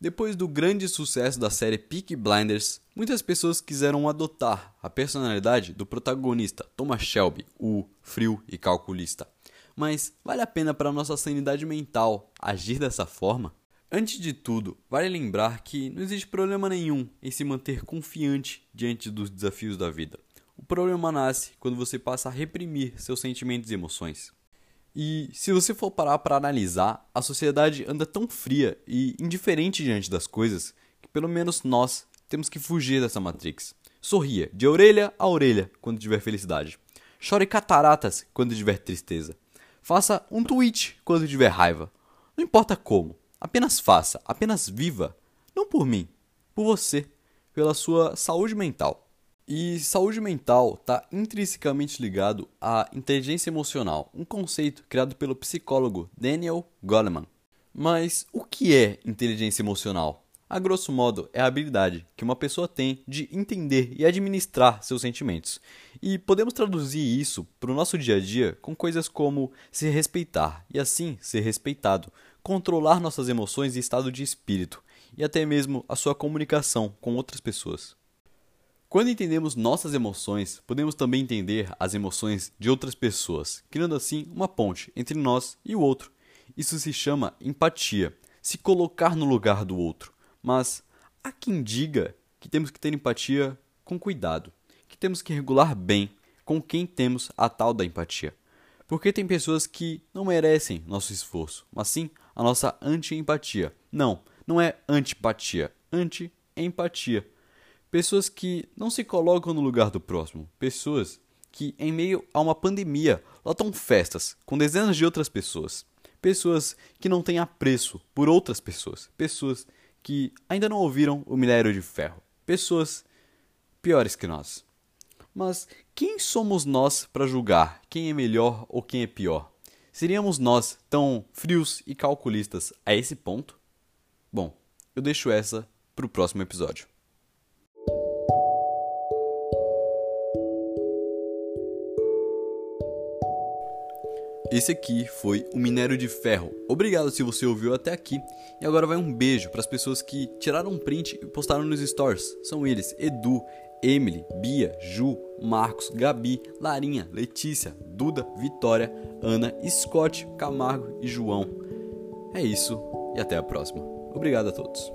Depois do grande sucesso da série Peaky Blinders, muitas pessoas quiseram adotar a personalidade do protagonista, Thomas Shelby, o frio e calculista. Mas vale a pena para nossa sanidade mental agir dessa forma? Antes de tudo, vale lembrar que não existe problema nenhum em se manter confiante diante dos desafios da vida. O problema nasce quando você passa a reprimir seus sentimentos e emoções. E se você for parar para analisar, a sociedade anda tão fria e indiferente diante das coisas que pelo menos nós temos que fugir dessa matrix. Sorria de orelha a orelha quando tiver felicidade. Chore cataratas quando tiver tristeza. Faça um tweet quando tiver raiva. Não importa como, apenas faça, apenas viva. Não por mim, por você, pela sua saúde mental. E saúde mental está intrinsecamente ligado à inteligência emocional, um conceito criado pelo psicólogo Daniel Goleman. Mas o que é inteligência emocional? A grosso modo, é a habilidade que uma pessoa tem de entender e administrar seus sentimentos. E podemos traduzir isso para o nosso dia a dia com coisas como se respeitar e assim ser respeitado, controlar nossas emoções e estado de espírito, e até mesmo a sua comunicação com outras pessoas. Quando entendemos nossas emoções, podemos também entender as emoções de outras pessoas, criando assim uma ponte entre nós e o outro. Isso se chama empatia, se colocar no lugar do outro. Mas há quem diga que temos que ter empatia com cuidado, que temos que regular bem com quem temos a tal da empatia. Porque tem pessoas que não merecem nosso esforço, mas sim a nossa anti-empatia. Não, não é antipatia, anti-empatia Pessoas que não se colocam no lugar do próximo. Pessoas que, em meio a uma pandemia, lotam festas com dezenas de outras pessoas. Pessoas que não têm apreço por outras pessoas. Pessoas que ainda não ouviram o minério de ferro. Pessoas piores que nós. Mas quem somos nós para julgar quem é melhor ou quem é pior? Seríamos nós tão frios e calculistas a esse ponto? Bom, eu deixo essa para o próximo episódio. Esse aqui foi o Minério de Ferro. Obrigado se você ouviu até aqui. E agora vai um beijo para as pessoas que tiraram um print e postaram nos stories. São eles: Edu, Emily, Bia, Ju, Marcos, Gabi, Larinha, Letícia, Duda, Vitória, Ana, Scott, Camargo e João. É isso e até a próxima. Obrigado a todos.